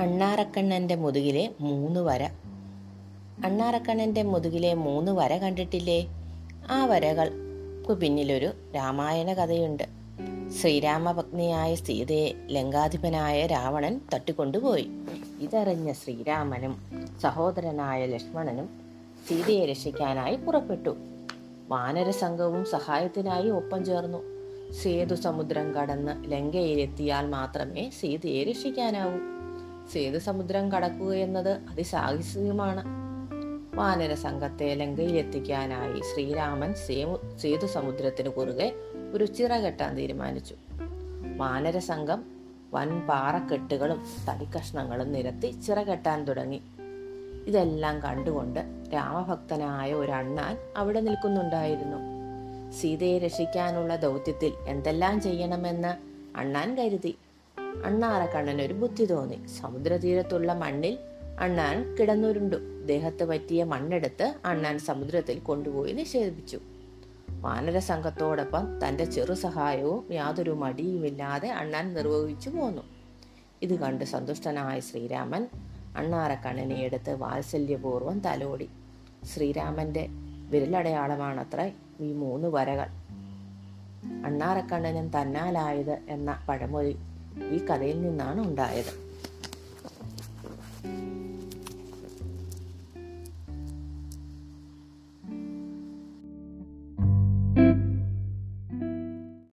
അണ്ണാറക്കണ്ണന്റെ മുതുകിലെ മൂന്ന് വര. അണ്ണാറക്കണ്ണന്റെ മുതുകിലെ മൂന്ന് വര കണ്ടിട്ടില്ലേ? ആ വരകൾക്ക് പിന്നിലൊരു രാമായണ കഥയുണ്ട്. ശ്രീരാമഭഗ്നിയായ സീതയെ ലങ്കാധിപനായ രാവണൻ തട്ടിക്കൊണ്ടുപോയി. ഇതറിഞ്ഞ ശ്രീരാമനും സഹോദരനായ ലക്ഷ്മണനും സീതയെ രക്ഷിക്കാനായി പുറപ്പെട്ടു. വാനര സംഘവും സഹായത്തിനായി ഒപ്പം ചേർന്നു. സേതു സമുദ്രം കടന്ന് ലങ്കയിലെത്തിയാൽ മാത്രമേ സീതയെ രക്ഷിക്കാനാവൂ. സേതു സമുദ്രം കടക്കുക എന്നത് അതിസാഹസികമാണ്. വാനര സംഘത്തെ ലങ്കയിലെത്തിക്കാനായി ശ്രീരാമൻ സേതു സമുദ്രത്തിന് കുറുകെ ഒരു ചിറ കെട്ടാൻ തീരുമാനിച്ചു. വാനര സംഘം വൻ പാറക്കെട്ടുകളും തടിക്കഷ്ണങ്ങളും നിരത്തി ചിറ കെട്ടാൻ തുടങ്ങി. ഇതെല്ലാം കണ്ടുകൊണ്ട് രാമഭക്തനായ ഒരു അണ്ണാൻ അവിടെ നിൽക്കുന്നുണ്ടായിരുന്നു. സീതയെ രക്ഷിക്കാനുള്ള ദൗത്യത്തിൽ എന്തെല്ലാം ചെയ്യണമെന്ന് അണ്ണാൻ കരുതി. അണ്ണാറക്കണ്ണന് ഒരു ബുദ്ധി തോന്നി. സമുദ്രതീരത്തുള്ള മണ്ണിൽ അണ്ണാൻ കിടന്നുരുണ്ടു. ദേഹത്ത് പറ്റിയ മണ്ണെടുത്ത് അണ്ണാൻ സമുദ്രത്തിൽ കൊണ്ടുപോയി നിക്ഷേപിച്ചു വാനര സംഘത്തോടൊപ്പം തന്റെ ചെറു സഹായവും യാതൊരു മടിയുമില്ലാതെ അണ്ണാൻ നിർവഹിച്ചു പോന്നു. ഇത് കണ്ട് സന്തുഷ്ടനായ ശ്രീരാമൻ അണ്ണാറക്കണ്ണനെ എടുത്ത് വാത്സല്യപൂർവം തലോടി. ശ്രീരാമന്റെ വിരലടയാളമാണത്ര ഈ മൂന്ന് വരകൾ. അണ്ണാറക്കണ്ണനും തന്നാലായത് എന്ന പഴമൊഴി ഈ കഥയിൽ നിന്നാണ് ഉണ്ടായത്.